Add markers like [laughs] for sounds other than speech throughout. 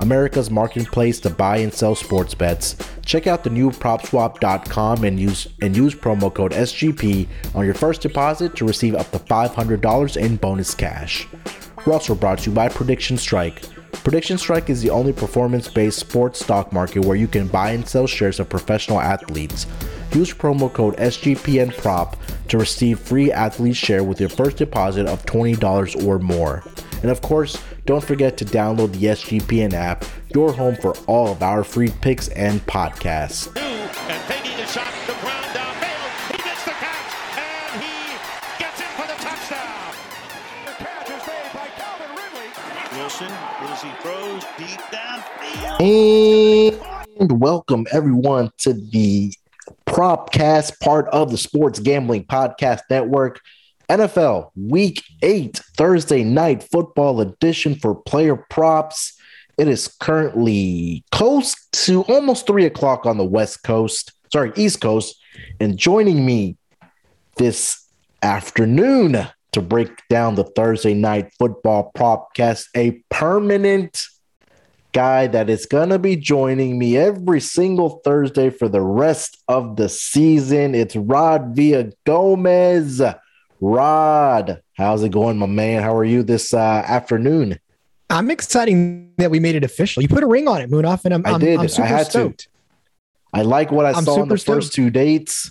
America's marketplace to buy and sell sports bets. Check out the new propswap.com and use and use promo code SGP on your first deposit to receive up to $500 in bonus cash. We're also brought to you by Prediction Strike. Prediction Strike is the only performance-based sports stock market where you can buy and sell shares of professional athletes. Use promo code SGPNPROP to receive free athlete share with your first deposit of $20 or more. And of course, don't forget to download the SGPN app, your home for all of our free picks and podcasts. And taking a shot, the ground downfield. He gets the catch, and he gets in for the touchdown. The catch is made by Calvin Ridley. Wilson, as he throws deep downfield. And welcome everyone to the Propcast, part of the Sports Gambling Podcast Network. NFL Week 8 Thursday night football edition for player props. It is currently close to almost three o'clock on the West Coast, sorry, East Coast. And joining me this afternoon to break down the Thursday night football propcast, a permanent guy that is going to be joining me every single Thursday for the rest of the season. It's Rod Villa Gomez. Rod, how's it going, my man? How are you this uh, afternoon? I'm excited that we made it official. You put a ring on it, Munaf, and I'm, I did. I'm super I had stoked. to. I like what I I'm saw in the super first two dates,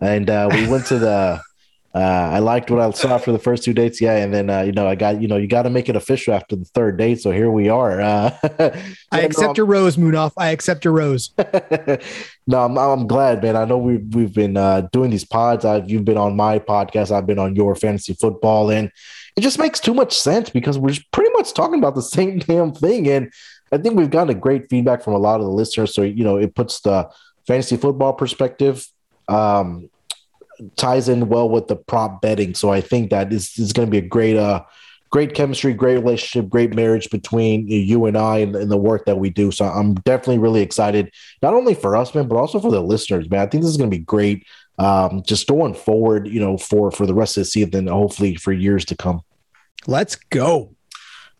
and uh, we went to the. [laughs] Uh, I liked what I saw for the first two dates, yeah, and then uh, you know I got you know you got to make it official after the third date, so here we are. Uh, [laughs] I accept your rose, Munaf. I accept your rose. no, I'm, I'm glad, man. I know we've we've been uh, doing these pods. I've you've been on my podcast. I've been on your fantasy football, and it just makes too much sense because we're just pretty much talking about the [laughs] same damn thing. And I think we've gotten a great feedback from a lot of the listeners. So you know, it puts the fantasy football perspective um, ties in well with the prop betting. So I think that is is going to be a great uh great chemistry, great relationship, great marriage between you and I and, and the work that we do. So I'm definitely really excited, not only for us, man, but also for the listeners, man. I think this is going to be great. Um, just going forward, you know, for for the rest of the season, and hopefully for years to come. Let's go.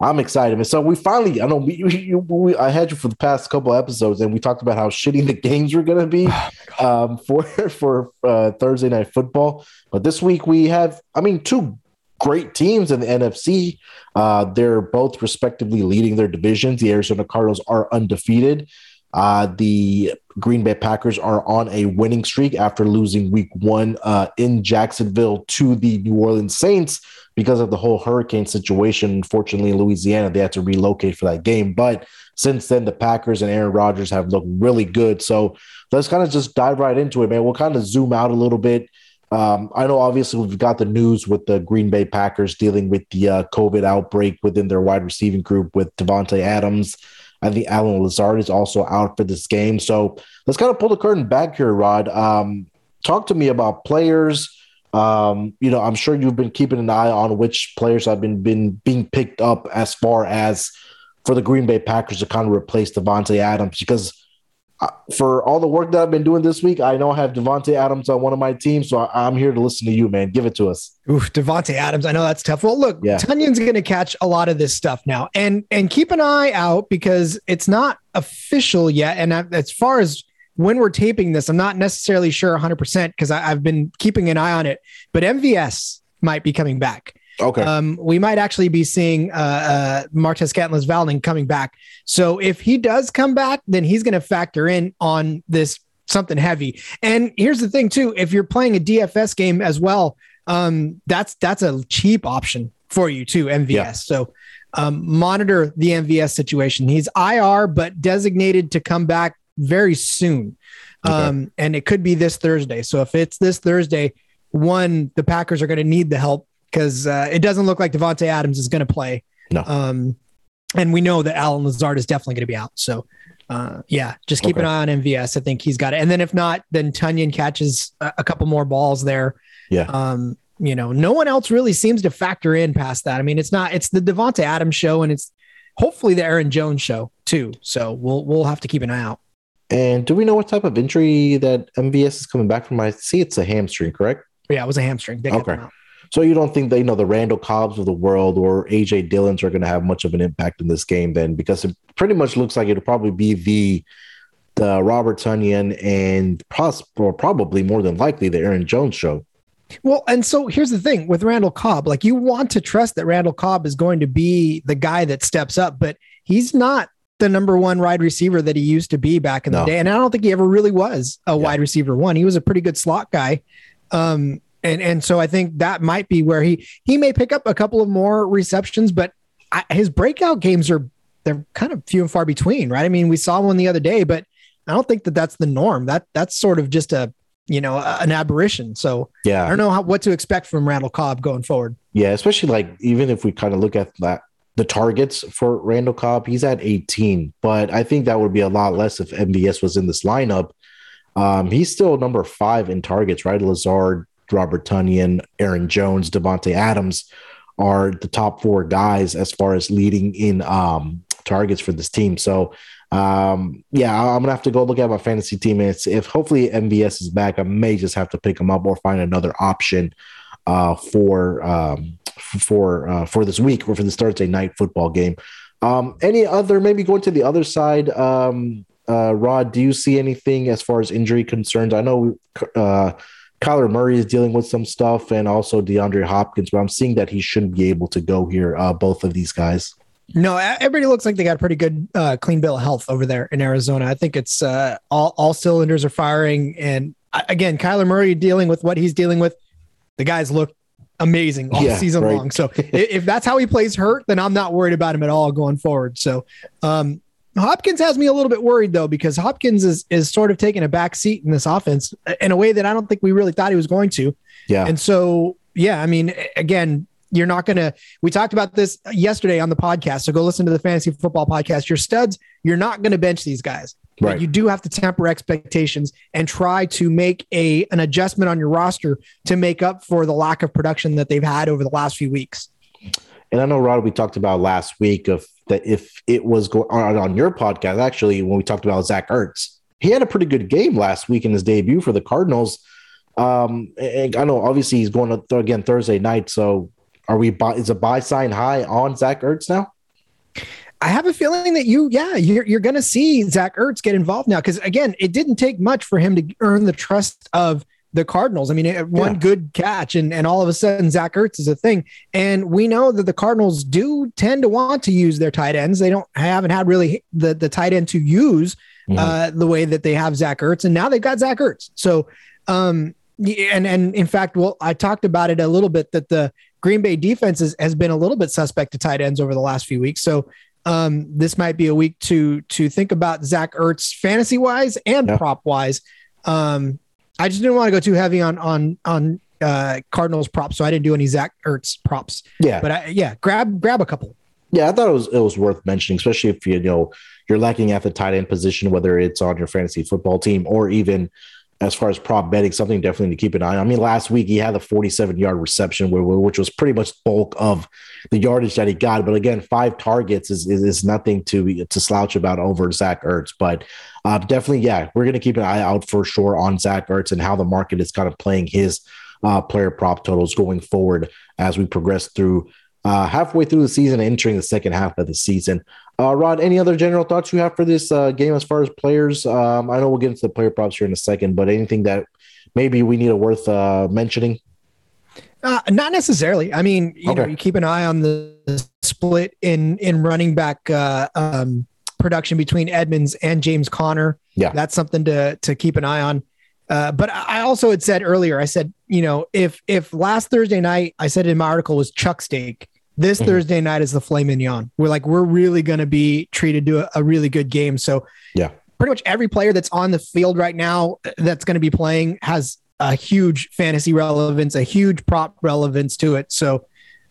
I'm excited. So we finally, I know we, we, we, I had you for the past couple episodes, and we talked about how shitty the games were going to be [sighs] um, for [laughs] for uh, Thursday night football. But this week we have, I mean, two great teams in the NFC. Uh, they're both respectively leading their divisions. The Arizona Cardinals are undefeated. Uh, the Green Bay Packers are on a winning streak after losing week one uh, in Jacksonville to the New Orleans Saints because of the whole hurricane situation. Unfortunately, in Louisiana, they had to relocate for that game. But since then, the Packers and Aaron Rodgers have looked really good. So let's kind of just dive right into it, man. We'll kind of zoom out a little bit. Um, I know obviously we've got the news with the Green Bay Packers dealing with the uh, COVID outbreak within their wide receiving group with Davante Adams. I think Allen Lazard is also out for this game. So let's kind of pull the curtain back here, Rod. Um, talk to me about players. Um, you know, I'm sure you've been keeping an eye on which players have been been being picked up as far as for the Green Bay Packers to kind of replace Davante Adams because for all the work that I've been doing this week, I know I have Davante Adams on one of my teams, so I, am here to listen to you, man. Give it to us. Oof, Davante Adams. I know that's tough. Well, look, Yeah. Tonyan's going to catch a lot of this stuff now, and and keep an eye out because it's not official yet. And I, as far as when we're taping this, I'm not necessarily sure 100 percent because I've been keeping an eye on it. But MVS might be coming back. Okay. Um, we might actually be seeing uh, uh, Martez Catlins Valding coming back. So if he does come back, then he's going to factor in on this something heavy. And here's the thing too: if you're playing a DFS game as well, um, that's that's a cheap option for you too, MVS. Yeah. So um, monitor the MVS situation. He's IR, but designated to come back very soon. Okay. Um, and it could be this Thursday. So if it's this Thursday, one, the Packers are going to need the help because uh, it doesn't look like Davante Adams is going to play. No. Um, and we know that Allen Lazard is definitely going to be out. So Uh, yeah, just keep Okay. an eye on MVS. I think he's got it. And then if not, then Tonyan catches a, a couple more balls there. Yeah. Um, you know, no one else really seems to factor in past that. I mean, it's not. It's the Davante Adams show, and it's hopefully the Aaron Jones show too. So we'll we'll have to keep an eye out. And do we know what type of injury that MVS is coming back from? I see it's a hamstring, correct? Yeah, it was a hamstring. They Okay. So you don't think they you know the Randall Cobbs of the world or AJ Dillons are going to have much of an impact in this game then? Because it pretty much looks like it'll probably be the the Robert Tonyan and pos- or probably more than likely the Aaron Jones show. Well, and so here's the thing with Randall Cobb. Like you want to trust that Randall Cobb is going to be the guy that steps up, but he's not the number one wide receiver that he used to be back in the day. And I don't think he ever really was a wide receiver one. He was a pretty good slot guy. Um, and and so I think that might be where he he may pick up a couple of more receptions, but I, his breakout games are they're kind of few and far between, right? I mean, we saw one the other day, but I don't think that that's the norm. That that's sort of just a you know an aberration. So Yeah, I don't know how, what to expect from Randall Cobb going forward. Yeah, especially like even if we kind of look at that the targets for Randall Cobb, he's at 18, but I think that would be a lot less if MVS was in this lineup. Um, he's still number five in targets, right? Lazard, Robert Tonyan, Aaron Jones, Davante Adams are the top four guys as far as leading in um, targets for this team. So, um, yeah, I'm gonna have to go look at my fantasy team. And it's, if hopefully MVS is back, I may just have to pick him up or find another option uh, for um, for uh, for this week or for this Thursday night football game. Um, any other maybe going to the other side? Um, uh, Rod, do you see anything as far as injury concerns? I know uh, Kyler Murray is dealing with some stuff, and also DeAndre Hopkins, but I'm seeing that he shouldn't be able to go here. Uh, both of these guys. No, everybody looks like they got a pretty good, uh, clean bill of health over there in Arizona. I think it's uh, all all cylinders are firing, and again, Kyler Murray dealing with what he's dealing with. The guys look amazing all Yeah, season right. long. So if that's how he plays hurt, then I'm not worried about him at all going forward. So um, Hopkins has me a little bit worried though because Hopkins is is sort of taking a back seat in this offense in a way that I don't think we really thought he was going to. Yeah, And so, yeah, I mean, again, you're not going to, we talked about this yesterday on the podcast. So go listen to the fantasy football podcast. Your studs, you're not going to bench these guys. But Right. You do have to temper expectations and try to make a an adjustment on your roster to make up for the lack of production that they've had over the last few weeks. And I know, Rod, we talked about last week of that if it was going on, on your podcast, actually, when we talked about Zach Ertz, he had a pretty good game last week in his debut for the Cardinals. Um, and I know obviously he's going to again Thursday night. So are we buy is a buy sign high on Zach Ertz now? I have a feeling that you, yeah, you're, you're going to see Zach Ertz get involved now. Cause again, it didn't take much for him to earn the trust of the Cardinals. I mean, it, one Yeah. good catch and, and all of a sudden Zach Ertz is a thing. And we know that the Cardinals do tend to want to use their tight ends. They don't haven't had really the, the tight end to use Mhm. uh, the way that they have Zach Ertz. And now they've got Zach Ertz. So, um, and, and in fact, well, I talked about it a little bit that the Green Bay defense is, has been a little bit suspect to tight ends over the last few weeks. So, um, this might be a week to to think about Zach Ertz fantasy wise and Yeah. prop wise. Um, I just didn't want to go too heavy on on on uh, Cardinals props, so I didn't do any Zach Ertz props. Yeah, But I, yeah, grab grab a couple. Yeah, I thought it was it was worth mentioning, especially if you know you're lacking at the tight end position, whether it's on your fantasy football team or even as far as prop betting, something definitely to keep an eye on. I mean, last week he had a 47 yard reception, which was pretty much bulk of the yardage that he got. But again, five targets is is, is nothing to to slouch about over Zach Ertz. But uh, definitely, yeah, we're going to keep an eye out for sure on Zach Ertz and how the market is kind of playing his uh, player prop totals going forward as we progress through uh, halfway through the season, entering the second half of the season. Uh, Rod, any other general thoughts you have for this uh, game as far as players? Um, I know we'll get into the player props here in a second, but anything that maybe we need a worth uh, mentioning? Uh, not necessarily. I mean, you know, you keep an eye on the split in in running back uh, um, production between Edmonds and James Conner. Yeah. that's something to to keep an eye on. Uh, but I also had said earlier, I said, you know, if if last Thursday night I said in my article was Chuck Steak, this Mhm. Thursday night is the Flame Mignon. We're like, we're really going to be treated to a, a really good game. So Yeah. pretty much every player that's on the field right now uh, that's going to be playing has a huge fantasy relevance, a huge prop relevance to it. So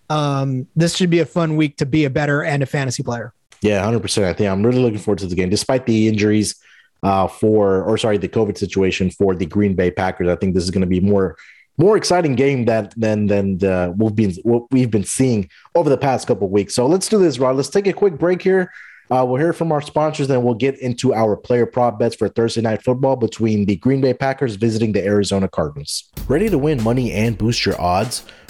um, this should be a fun week to be a better and a fantasy player. Yeah, hundred percent. I think I'm really looking forward to the game, despite the injuries uh, for, or sorry, the COVID situation for the Green Bay Packers. I think this is going to be more more exciting game that than than the, we've been what we've been seeing over the past couple weeks. So let's do this, Rod. Let's take a quick break here. Uh, we'll hear from our sponsors, then we'll get into our player prop bets for Thursday night football between the Green Bay Packers visiting the Arizona Cardinals. Ready to win money and boost your odds?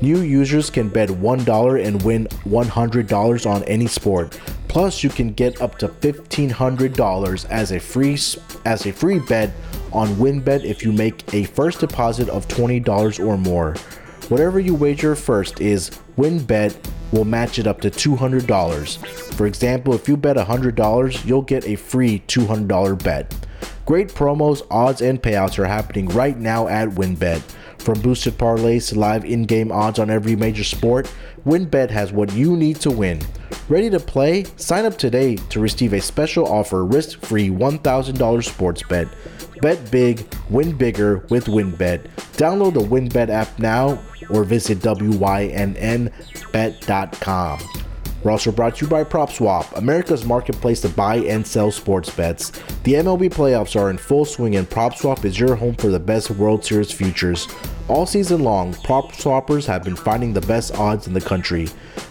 New users can bet $1 and win $100 on any sport. Plus, you can get up to $1500 as a free as a free bet on WynnBET if you make a first deposit of $20 or more. Whatever you wager first is WynnBET will match it up to $200. For example, if you bet $100, you'll get a free $200 bet. Great promos, odds, and payouts are happening right now at WynnBET. From boosted parlays to live in game odds on every major sport, WynnBET has what you need to win. Ready to play? Sign up today to receive a special offer risk free $1,000 sports bet. Bet big, win bigger with WynnBET. Download the WynnBET app now or visit WYNNBet.com. We're also brought to you by PropSwap, America's marketplace to buy and sell sports bets. The MLB playoffs are in full swing, and PropSwap is your home for the best World Series futures. All season long, prop swappers have been finding the best odds in the country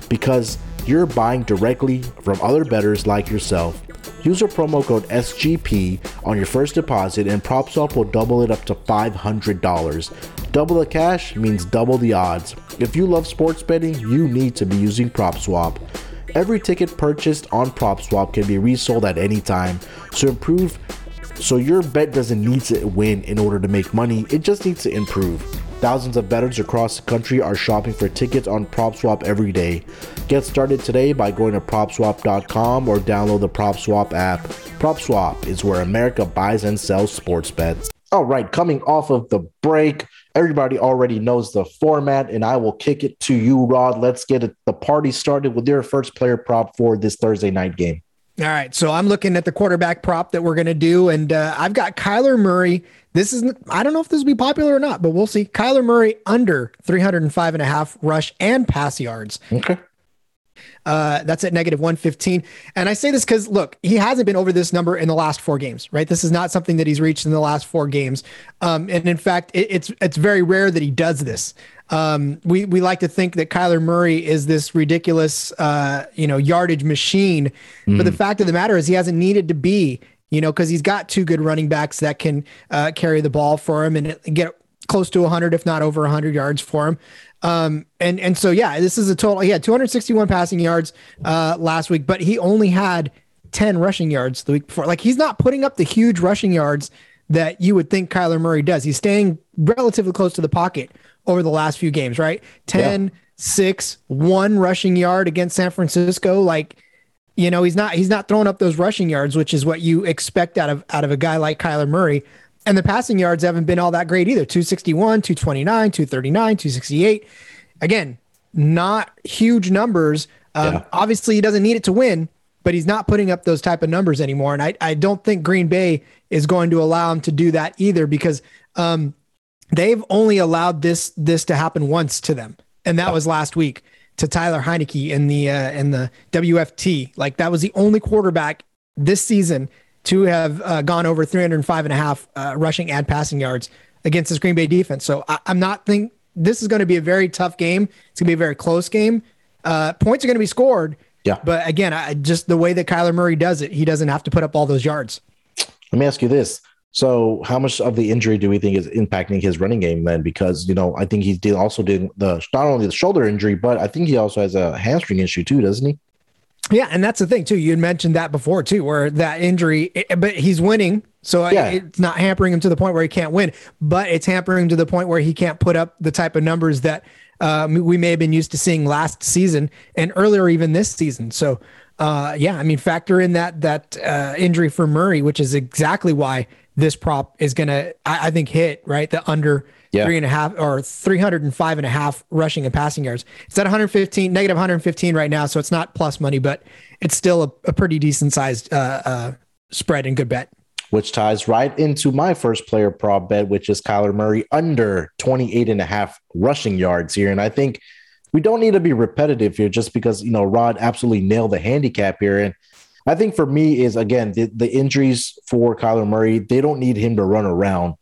because you're buying directly from other bettors like yourself. Use our promo code SGP on your first deposit, and PropSwap will double it up to $500. Double the cash means double the odds. If you love sports betting, you need to be using PropSwap. Every ticket purchased on PropSwap can be resold at any time, so improve. So your bet doesn't need to win in order to make money; it just needs to improve. Thousands of bettors across the country are shopping for tickets on PropSwap every day. Get started today by going to PropSwap.com or download the PropSwap app. PropSwap is where America buys and sells sports bets. All right, coming off of the break, everybody already knows the format, and I will kick it to you, Rod. Let's get the party started with your first player prop for this Thursday night game. All right. So I'm looking at the quarterback prop that we're going to do. And uh, I've got Kyler Murray. This is, I don't know if this will be popular or not, but we'll see. Kyler Murray under 305 and a half rush and pass yards. Okay. Uh, that's at negative 115. And I say this because, look, he hasn't been over this number in the last four games, right? This is not something that he's reached in the last four games. Um, and in fact, it, it's it's very rare that he does this. Um, we we like to think that Kyler Murray is this ridiculous, uh, you know, yardage machine. Mm. But the fact of the matter is, he hasn't needed to be, you know, because he's got two good running backs that can uh, carry the ball for him and get close to 100, if not over 100 yards for him. Um, and and so yeah, this is a total. He had 261 passing yards uh, last week, but he only had 10 rushing yards the week before. Like he's not putting up the huge rushing yards that you would think Kyler Murray does. He's staying relatively close to the pocket over the last few games, right? 10, yeah. 6, 1 rushing yard against San Francisco. Like, you know, he's not he's not throwing up those rushing yards, which is what you expect out of out of a guy like Kyler Murray. And the passing yards haven't been all that great either 261, 229, 239, 268. Again, not huge numbers. Um, yeah. Obviously, he doesn't need it to win, but he's not putting up those type of numbers anymore. And I, I don't think Green Bay is going to allow him to do that either because um, they've only allowed this this to happen once to them, and that was last week to Taylor Heinicke in the uh, in the WFT. Like that was the only quarterback this season to have uh, gone over 305 and a half uh, rushing and passing yards against this Green Bay defense. So I, am not think this is going to be a very tough game. It's going to be a very close game. Uh, points are going to be scored. Yeah. But again, I, just the way that Kyler Murray does it, he doesn't have to put up all those yards. Let me ask you this. So, how much of the injury do we think is impacting his running game then? Because you know, I think he's also doing the not only the shoulder injury, but I think he also has a hamstring issue too, doesn't he? Yeah, and that's the thing too. You had mentioned that before too, where that injury, but he's winning, so yeah. it's not hampering him to the point where he can't win, but it's hampering him to the point where he can't put up the type of numbers that um, we may have been used to seeing last season and earlier even this season. So uh, yeah, I mean, factor in that that uh, injury for Murray, which is exactly why this prop is gonna, I, I think, hit right the under Yeah. three and a half or 305 and a half rushing and passing yards. It's at 115, negative 115 right now, so it's not plus money, but it's still a, a pretty decent sized uh, uh, spread and good bet. which ties right into my first player prop bet, which is Kyler Murray under 28 and a half rushing yards here. And I think we don't need to be repetitive here just because, you know, Rod absolutely nailed the handicap here. And I think for me is again, the, the injuries for Kyler Murray, they don't need him to run around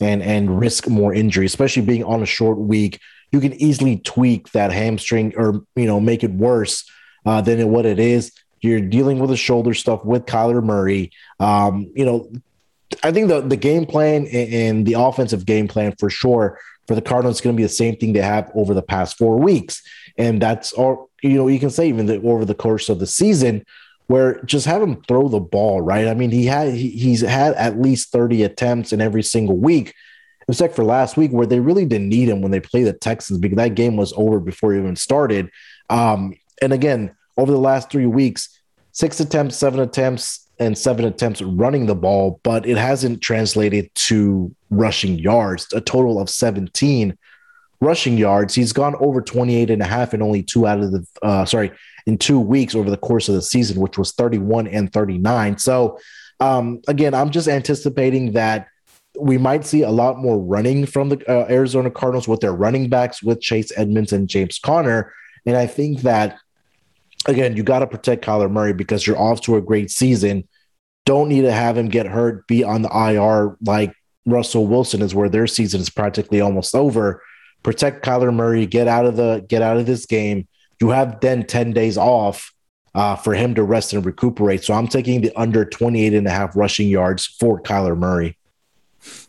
and, and risk more injury, especially being on a short week. You can easily tweak that hamstring or, you know, make it worse uh, than what it is. You're dealing with the shoulder stuff with Kyler Murray. Um, you know, I think the the game plan and, the offensive game plan for sure for the Cardinals is going to be the same thing they have over the past four weeks, and that's all. You know, you can say even the, over the course of the season, where just have him throw the ball right. I mean, he had he, he's had at least thirty attempts in every single week, except for last week where they really didn't need him when they played the Texans because that game was over before it even started. Um, and again, over the last three weeks, six attempts, seven attempts, and seven attempts running the ball, but it hasn't translated to rushing yards, a total of 17 rushing yards. He's gone over 28 and a half in only two out of the, uh, sorry, in two weeks over the course of the season, which was 31 and 39. So, um, again, I'm just anticipating that we might see a lot more running from the uh, Arizona Cardinals with their running backs with Chase Edmonds and James Conner. And I think that again, you got to protect Kyler Murray because you're off to a great season. Don't need to have him get hurt, be on the IR like Russell Wilson is, where their season is practically almost over. Protect Kyler Murray, get out of the get out of this game. You have then 10 days off uh, for him to rest and recuperate. So I'm taking the under 28 and a half rushing yards for Kyler Murray.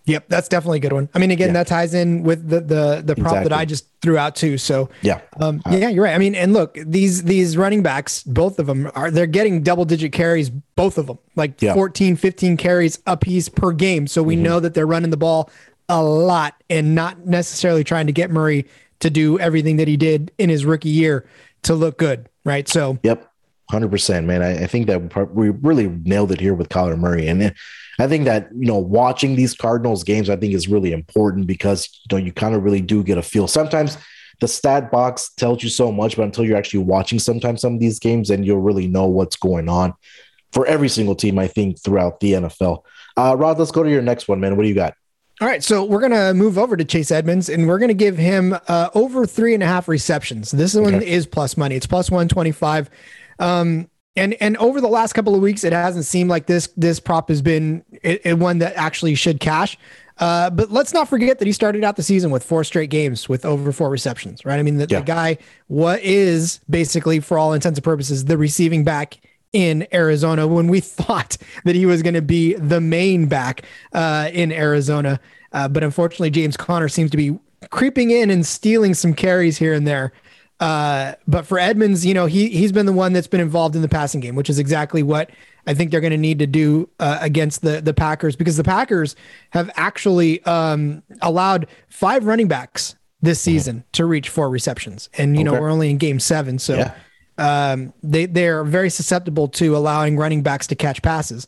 Yep, that's definitely a good one. I mean, again, Yeah. that ties in with the the the prop that I just threw out too. So Yeah. um, yeah, you're right. I mean, and look, these these running backs, both of them are they're getting double digit carries, both of them, like Yeah. Mm-hmm. 14, 15 carries a piece per game. So we know that they're running the ball a lot and not necessarily trying to get Murray to do everything that he did in his rookie year to look good, right? So Yep, hundred percent, man. I, I think that we really nailed it here with Kyler Murray, and I think that you know watching these Cardinals games, I think is really important because you know you kind of really do get a feel. Sometimes the stat box tells you so much, but until you're actually watching, sometimes some of these games, and you'll really know what's going on for every single team. I think throughout the NFL. Uh, Rod, let's go to your next one, man. What do you got? All right, so we're gonna move over to Chase Edmonds, and we're gonna give him uh, over three and a half receptions. This one Okay. is plus money; it's plus one twenty five. Um, and and over the last couple of weeks, it hasn't seemed like this this prop has been it, it one that actually should cash. Uh, but let's not forget that he started out the season with four straight games with over four receptions, right? I mean, the, Yeah. the guy what is basically, for all intents and purposes, the receiving back in Arizona when we [laughs] thought that he was going to be the main back uh, in Arizona. Uh, but unfortunately, James Conner seems to be creeping in and stealing some carries here and there. Uh, but for Edmonds, you know, he he's been the one that's been involved in the passing game, which is exactly what I think they're going to need to do uh, against the the Packers because the Packers have actually um, allowed five running backs this season to reach four receptions, and you know we're only in Game Seven, so Yeah. Um, they they're very susceptible to allowing running backs to catch passes.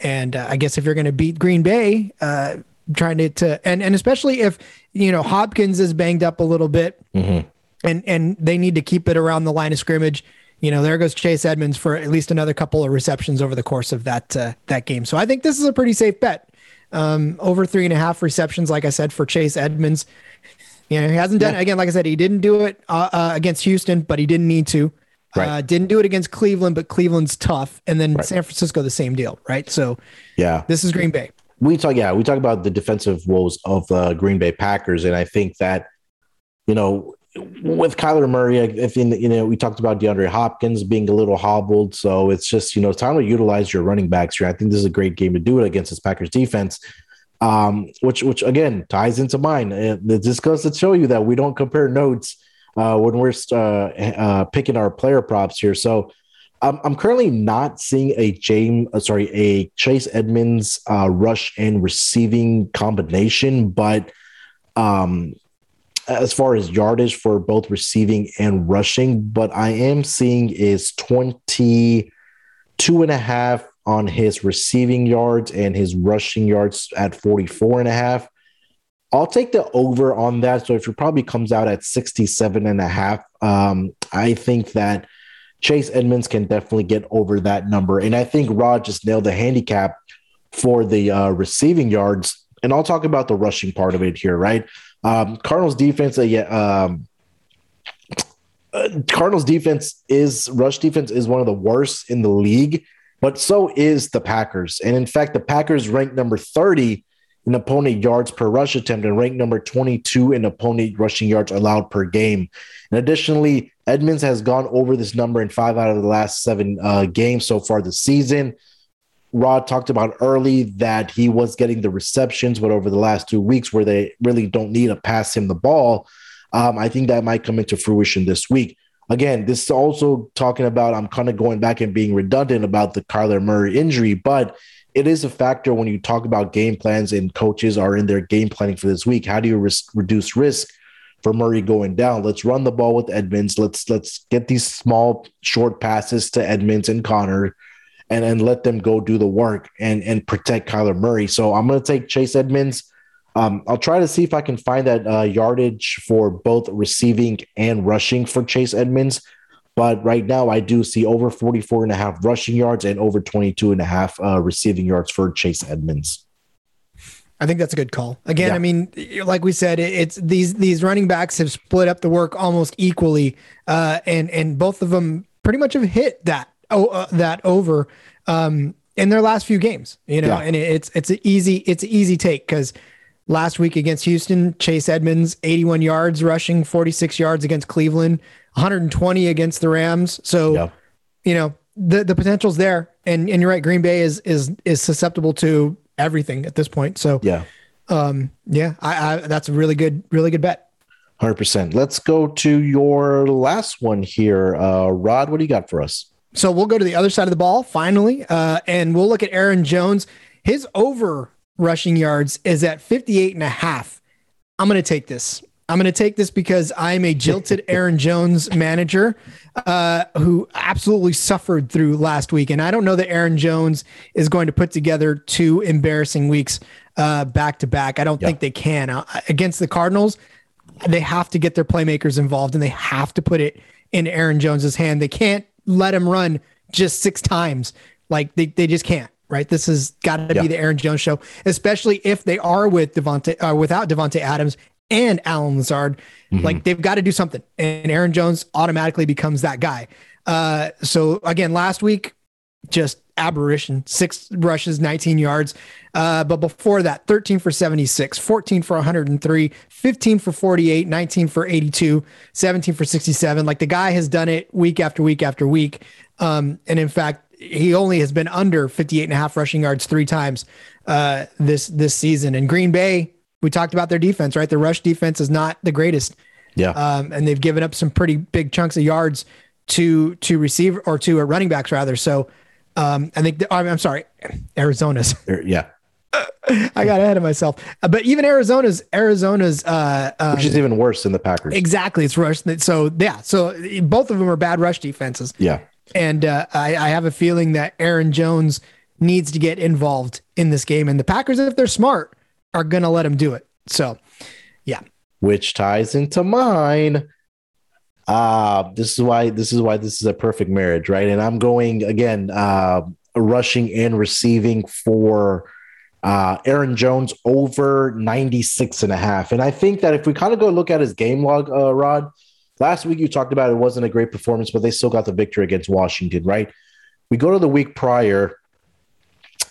And uh, I guess if you're going to beat Green Bay, uh, trying to, to and and especially if you know Hopkins is banged up a little bit, and and they need to keep it around the line of scrimmage. You know, there goes Chase Edmonds for at least another couple of receptions over the course of that uh, that game. So I think this is a pretty safe bet. Um, over three and a half receptions, like I said, for Chase Edmonds. You know, he hasn't done it again. Like I said, he didn't do it uh, uh, against Houston, but he didn't need to. Right. Uh, didn't do it against Cleveland, but Cleveland's tough. And then San Francisco, the same deal, right? So Yeah. this is Green Bay. we talk yeah we talk about the defensive woes of the green bay packers and i think that you know with kyler murray if in you know we talked about deandre hopkins being a little hobbled so it's just you know time to utilize your running backs here i think this is a great game to do it against this packers defense um which which again ties into mine Uh, this goes to show you that we don't compare notes uh when we're uh, uh picking our player props here so I'm, I'm currently not seeing a James, uh, sorry, a Chase Edmonds uh, rush and receiving combination, but um, as far as yardage for both receiving and rushing, but I am seeing is 20, two and a half on his receiving yards and his rushing yards at 44 and a half. I'll take the over on that. So if it probably comes out at 67 and a half, um, I think that Chase Edmonds can definitely get over that number. And I think Rod just nailed the handicap for the uh, receiving yards. And I'll talk about the rushing part of it here, right? Um, Cardinals defense, uh, yeah, um, uh, Cardinals defense is rush defense is one of the worst in the league, but so is the Packers. And in fact, the Packers rank number 30 in opponent yards per rush attempt and ranked number 22 in opponent rushing yards allowed per game. And additionally, Edmonds has gone over this number in five out of the last seven uh, games so far this season. Rod talked about early that he was getting the receptions, but over the last two weeks, where they really don't need to pass him the ball, um, I think that might come into fruition this week. Again, this is also talking about I'm kind of going back and being redundant about the Kyler Murray injury, but it is a factor when you talk about game plans and coaches are in their game planning for this week. How do you reduce risk for Murray going down? Let's run the ball with Edmonds. Let's let's get these small short passes to Edmonds and Conner, and and let them go do the work and and protect Kyler Murray. So I'm going to take Chase Edmonds. Um, I'll try to see if I can find that uh, yardage for both receiving and rushing for Chase Edmonds. But right now, I do see over 44 and a half rushing yards and over 22 and a half uh, receiving yards for Chase Edmonds. I think that's a good call. Again, yeah. I mean, like we said, it's these these running backs have split up the work almost equally, uh, and and both of them pretty much have hit that oh, uh, that over um, in their last few games. You know, yeah. and it's it's an easy it's an easy take because last week against Houston, Chase Edmonds, 81 yards rushing, 46 yards against Cleveland. 120 against the Rams. So, yeah. you know, the the potential's there. And and you're right, Green Bay is is is susceptible to everything at this point. So yeah, um, yeah, I, I that's a really good, really good bet. Hundred percent. Let's go to your last one here, uh, Rod. What do you got for us? So we'll go to the other side of the ball finally, uh, and we'll look at Aaron Jones. His over rushing yards is at 58 and a half. I'm going to take this. I'm going to take this because I'm a jilted [laughs] Aaron Jones manager uh, who absolutely suffered through last week. And I don't know that Aaron Jones is going to put together two embarrassing weeks uh, back to back. I don't think they can. Uh, against the Cardinals, they have to get their playmakers involved and they have to put it in Aaron Jones's hand. They can't let him run just six times. Like they, they just can't right? This has got to yeah. be the Aaron Jones show, especially if they are with Davante uh, without Davante Adams and Allen Lazard. Mm-hmm. Like they've got to do something. And Aaron Jones automatically becomes that guy. Uh, so again, last week, just aberration, six rushes, 19 yards. Uh, but before that, 13 for 76, 14 for 103, 15 for 48, 19 for 82, 17 for 67. Like the guy has done it week after week after week. Um, and in fact, he only has been under 58 and a half rushing yards three times uh, this this season. And Green Bay, we talked about their defense, right? The rush defense is not the greatest. Yeah. Um, and they've given up some pretty big chunks of yards to to receive or to a running backs rather. So um, I think the, I'm sorry, Arizona's. [laughs] Yeah. [laughs] I got ahead of myself. Uh, but even Arizona's Arizona's uh, um, which is even worse than the Packers. Exactly, it's rush. So yeah, so both of them are bad rush defenses. Yeah. And uh, I, I have a feeling that Aaron Jones needs to get involved in this game, and the Packers, if they're smart, are going to let him do it. So, yeah. Which ties into mine. Uh, this is why this is why this is a perfect marriage, right? And I'm going again, uh, rushing and receiving for uh, Aaron Jones over 96 and a half. And I think that if we kind of go look at his game log, uh, Rod, last week you talked about it wasn't a great performance, but they still got the victory against Washington, right? We go to the week prior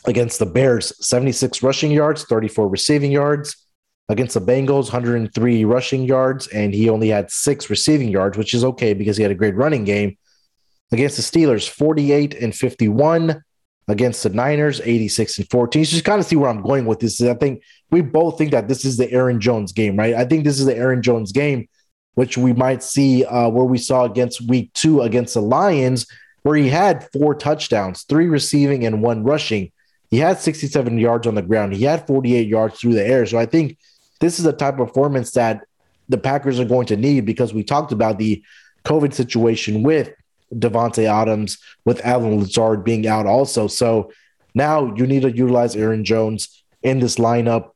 against the Bears, 76 rushing yards, 34 receiving yards. Against the Bengals, 103 rushing yards, and he only had six receiving yards, which is okay because he had a great running game. Against the Steelers, 48 and 51. Against the Niners, 86 and 14. So just kind of see where I'm going with this. I think we both think that this is the Aaron Jones game, right? I think this is the Aaron Jones game, which we might see uh, where we saw against week two against the Lions, where he had four touchdowns, three receiving and one rushing. He had 67 yards on the ground. He had 48 yards through the air. So I think this is the type of performance that the Packers are going to need because we talked about the COVID situation with Davante Adams with Allen Lazard being out also. So now you need to utilize Aaron Jones in this lineup.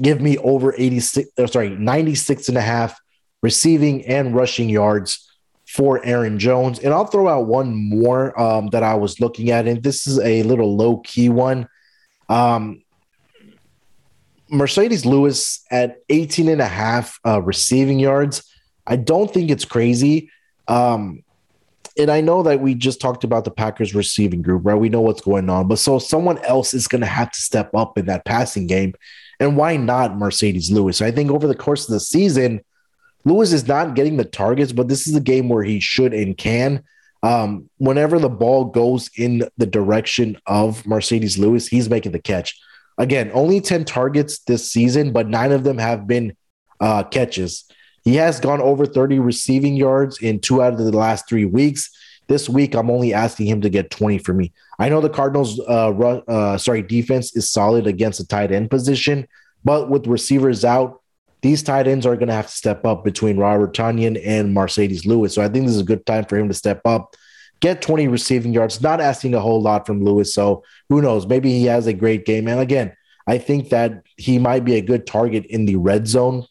Give me over 86, or sorry, 96 and a half receiving and rushing yards for Aaron Jones. And I'll throw out one more um, that I was looking at, and this is a little low key one. Um, Marcedes Lewis at 18 and a half uh, receiving yards. I don't think it's crazy. Um, and I know that we just talked about the Packers receiving group, right? We know what's going on, but so someone else is going to have to step up in that passing game. And why not Marcedes Lewis? I think over the course of the season, Lewis is not getting the targets, but this is a game where he should and can. Um, whenever the ball goes in the direction of Marcedes Lewis, he's making the catch. Again, only 10 targets this season, but nine of them have been uh, catches. He has gone over 30 receiving yards in two out of the last three weeks. This week, I'm only asking him to get 20 for me. I know the Cardinals, uh, uh, sorry, defense is solid against the tight end position, but with receivers out, these tight ends are going to have to step up between Robert Tonyan and Marcedes Lewis. So I think this is a good time for him to step up, get 20 receiving yards, not asking a whole lot from Lewis. So who knows? Maybe he has a great game. And again, I think that he might be a good target in the red zone.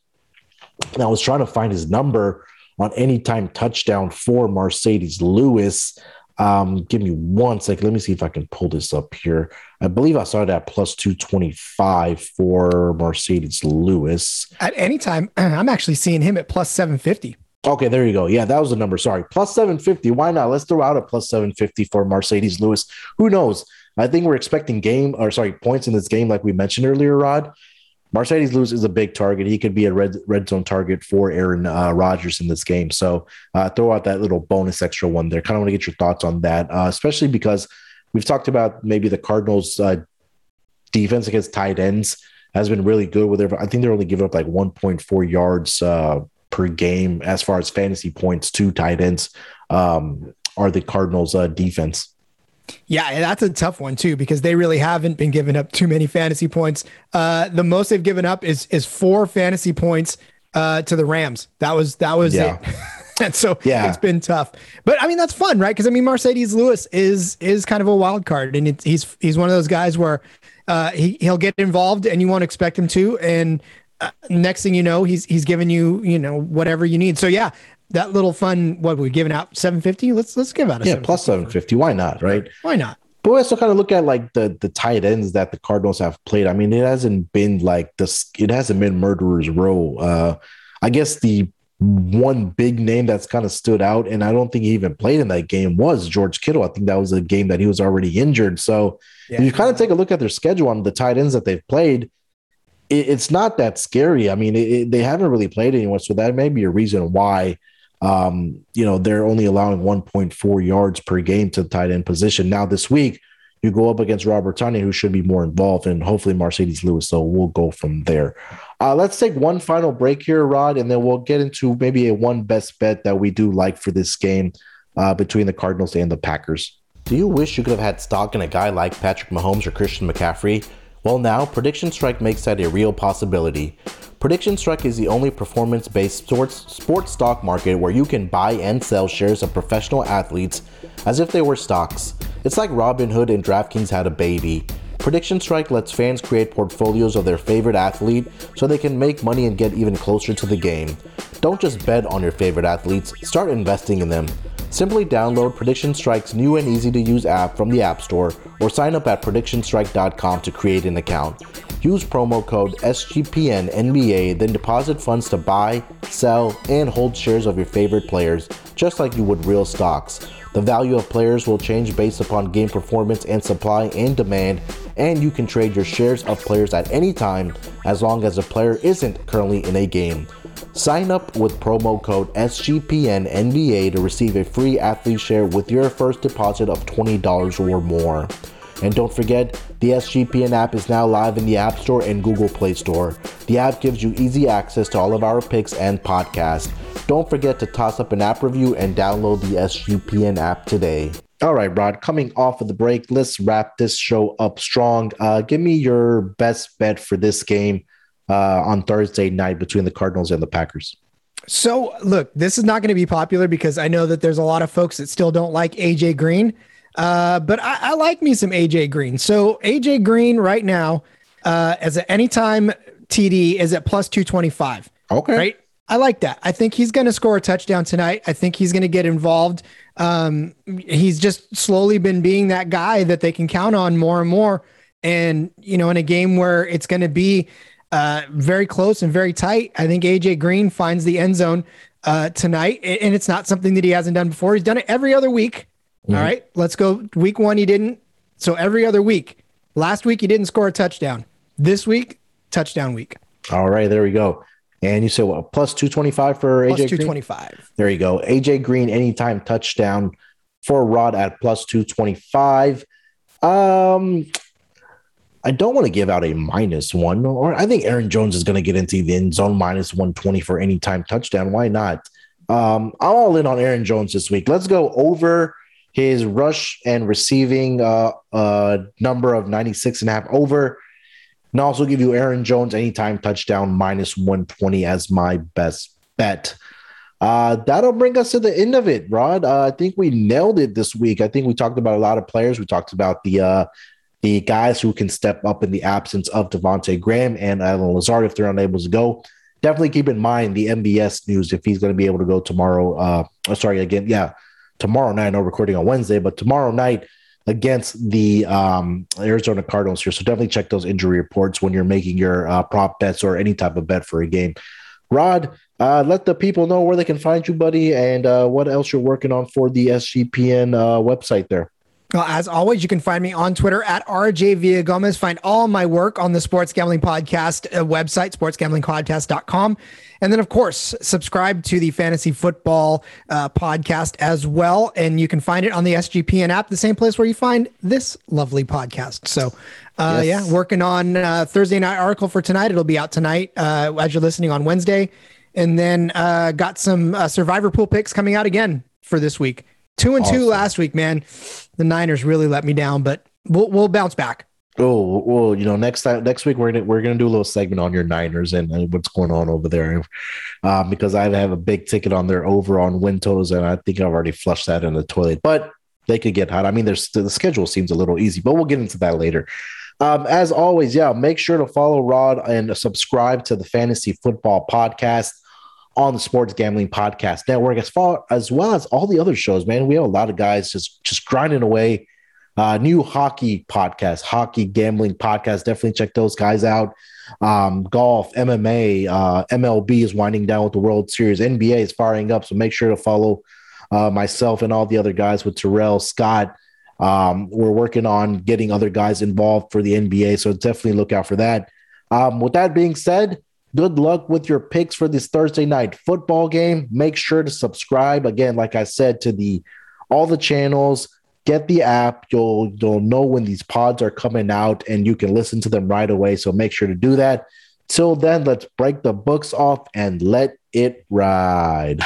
And I was trying to find his number on anytime touchdown for Marcedes Lewis. Um, give me one second. Let me see if I can pull this up here. I believe I saw it at plus 225 for Marcedes Lewis. At any time, [clears throat] I'm actually seeing him at plus 750. Okay, there you go. Yeah, that was the number. Sorry. Plus 750. Why not? Let's throw out a plus 750 for Marcedes Lewis. Who knows? I think we're expecting game or sorry, points in this game, like we mentioned earlier, Rod. Marcedes Lewis is a big target. He could be a red red zone target for Aaron uh, Rodgers in this game. So uh, throw out that little bonus extra one there. Kind of want to get your thoughts on that, uh, especially because we've talked about maybe the Cardinals' uh, defense against tight ends has been really good. With their, I think they're only giving up like 1.4 yards uh, per game as far as fantasy points to tight ends. Um, are the Cardinals' uh, defense? Yeah, that's a tough one too because they really haven't been giving up too many fantasy points. Uh, the most they've given up is is four fantasy points uh, to the Rams. That was that was yeah. it. [laughs] and so yeah. it's been tough. But I mean that's fun, right? Because I mean Marcedes Lewis is is kind of a wild card, and it, he's he's one of those guys where uh, he he'll get involved, and you won't expect him to, and uh, next thing you know, he's he's giving you you know whatever you need. So yeah, that little fun. What we're giving out seven fifty. Let's let's give out a yeah plus seven fifty. Why not? Right? Why not? But we also kind of look at like the the tight ends that the Cardinals have played. I mean, it hasn't been like this. It hasn't been murderers row. Uh, I guess the one big name that's kind of stood out, and I don't think he even played in that game was George Kittle. I think that was a game that he was already injured. So yeah. you kind of take a look at their schedule on the tight ends that they've played. It, it's not that scary. I mean, it, they haven't really played anyone, so that may be a reason why um, you know, they're only allowing 1.4 yards per game to the tight end position. Now, this week, you go up against Robert Tonyan, who should be more involved, and hopefully Marcedes Lewis. So we'll go from there. Uh, let's take one final break here, Rod, and then we'll get into maybe a one best bet that we do like for this game uh, between the Cardinals and the Packers. Do you wish you could have had stock in a guy like Patrick Mahomes or Christian McCaffrey? Well, now Prediction Strike makes that a real possibility. Prediction Strike is the only performance based sports, sports stock market where you can buy and sell shares of professional athletes as if they were stocks. It's like Robinhood and DraftKings had a baby. Prediction Strike lets fans create portfolios of their favorite athlete so they can make money and get even closer to the game. Don't just bet on your favorite athletes, start investing in them. Simply download Prediction Strike's new and easy to use app from the App Store or sign up at predictionstrike.com to create an account. Use promo code SGPNNBA, then deposit funds to buy, sell, and hold shares of your favorite players, just like you would real stocks. The value of players will change based upon game performance and supply and demand, and you can trade your shares of players at any time as long as a player isn't currently in a game. Sign up with promo code SGPNNBA to receive a free athlete share with your first deposit of $20 or more. And don't forget, the SGPN app is now live in the App Store and Google Play Store. The app gives you easy access to all of our picks and podcasts. Don't forget to toss up an app review and download the SGPN app today. All right, Rod, coming off of the break, let's wrap this show up strong. Uh, give me your best bet for this game uh, on Thursday night between the Cardinals and the Packers. So, look, this is not going to be popular because I know that there's a lot of folks that still don't like AJ Green. Uh, but I, I, like me some AJ Green. So, AJ Green right now, uh, as an anytime TD, is at plus 225. Okay. Right. I like that. I think he's going to score a touchdown tonight. I think he's going to get involved. Um, he's just slowly been being that guy that they can count on more and more. And, you know, in a game where it's going to be uh, very close and very tight. I think AJ Green finds the end zone uh, tonight, and it's not something that he hasn't done before. He's done it every other week. Mm-hmm. All right, let's go. Week one, he didn't. So every other week. Last week, he didn't score a touchdown. This week, touchdown week. All right, there we go. And you said what? Plus 225 for plus AJ 225. Green? There you go. AJ Green, anytime touchdown for Rod at plus 225. Um, I don't want to give out a minus one, or I think Aaron Jones is going to get into the end zone minus 120 for any time touchdown. Why not? Um, I'm all in on Aaron Jones this week. Let's go over his rush and receiving uh, uh, number of 96 and a half over. And also give you Aaron Jones anytime touchdown minus 120 as my best bet. Uh, that'll bring us to the end of it, Rod. Uh, I think we nailed it this week. I think we talked about a lot of players. We talked about the uh, the guys who can step up in the absence of Devonte Graham and Allen Lazard if they're unable to go. Definitely keep in mind the MVS news if he's going to be able to go tomorrow. Uh, oh, sorry, again, yeah, tomorrow night. No recording on Wednesday, but tomorrow night against the um, Arizona Cardinals here. So definitely check those injury reports when you're making your uh, prop bets or any type of bet for a game. Rod, uh, let the people know where they can find you, buddy, and uh, what else you're working on for the SGPN uh, website there. Well, as always, you can find me on Twitter at RJ Villa Gomez. Find all my work on the Sports Gambling Podcast uh, website, sportsgamblingpodcast.com. And then, of course, subscribe to the Fantasy Football uh, podcast as well. And you can find it on the SGPN app, the same place where you find this lovely podcast. So, uh, yes. yeah, working on uh, Thursday night article for tonight. It'll be out tonight uh, as you're listening on Wednesday. And then uh, got some survivor pool picks coming out again for this week. Two and awesome. two last week, man. The Niners really let me down, but we'll we'll bounce back. Oh well, you know, next time next week we're gonna we're gonna do a little segment on your Niners and, and what's going on over there, um, because I have a big ticket on their over on win totals, and I think I've already flushed that in the toilet. But they could get hot. I mean, there's the schedule seems a little easy, but we'll get into that later. Um, as always, yeah, make sure to follow Rod and subscribe to the Fantasy Football Podcast on the Sports Gambling Podcast Network, as far as well as all the other shows. Man, we have a lot of guys just just grinding away. Uh, new hockey podcast, hockey gambling podcast. Definitely check those guys out. Um, golf, MMA, uh, MLB is winding down with the World Series. NBA is firing up, so make sure to follow uh, myself and all the other guys with Terrell Scott. Um, we're working on getting other guys involved for the NBA, so definitely look out for that. Um, with that being said, Good luck with your picks for this Thursday night football game. Make sure to subscribe again, like I said, to the all the channels. Get the app. You'll you'll know when these pods are coming out, and you can listen to them right away. So make sure to do that. Till then, let's break the books off and let it ride.